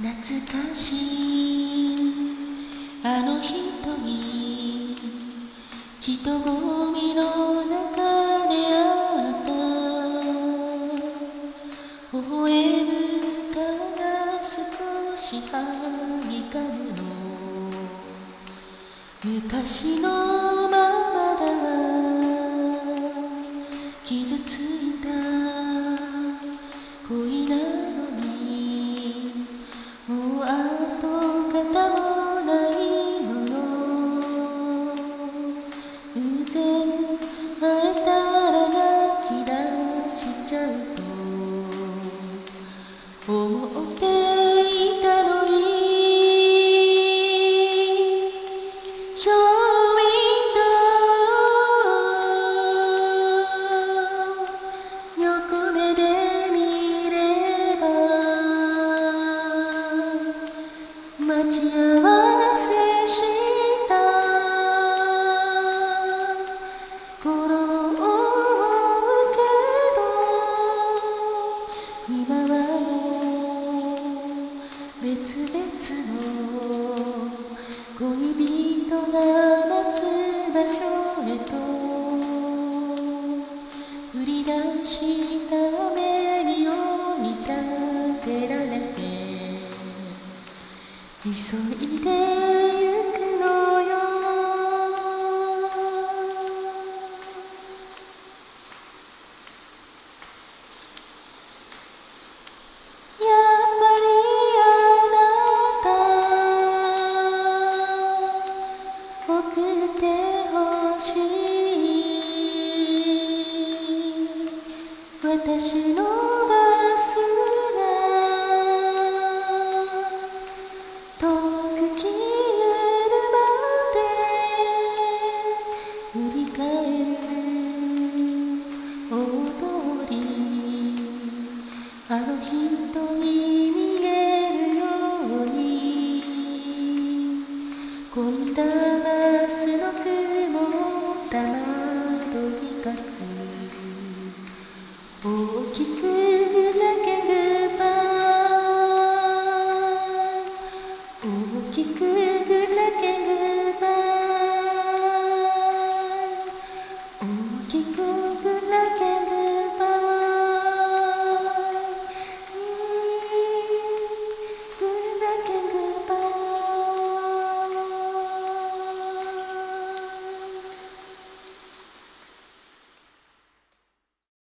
懐かしい。あの人に人混みの中で会った。微笑むから少しはにかむの。昔の跡形もないの。よ偶然会えたら泣き出しちゃうと。思っ今はもう別々の恋人が待つ場所へと降り出した雨に追い立てられて急いで私のバスが遠く消えるまで振り返る大通りあの人に見えるようにこんなバスの雲をたまどにかくきくなければ大きくなければ大きく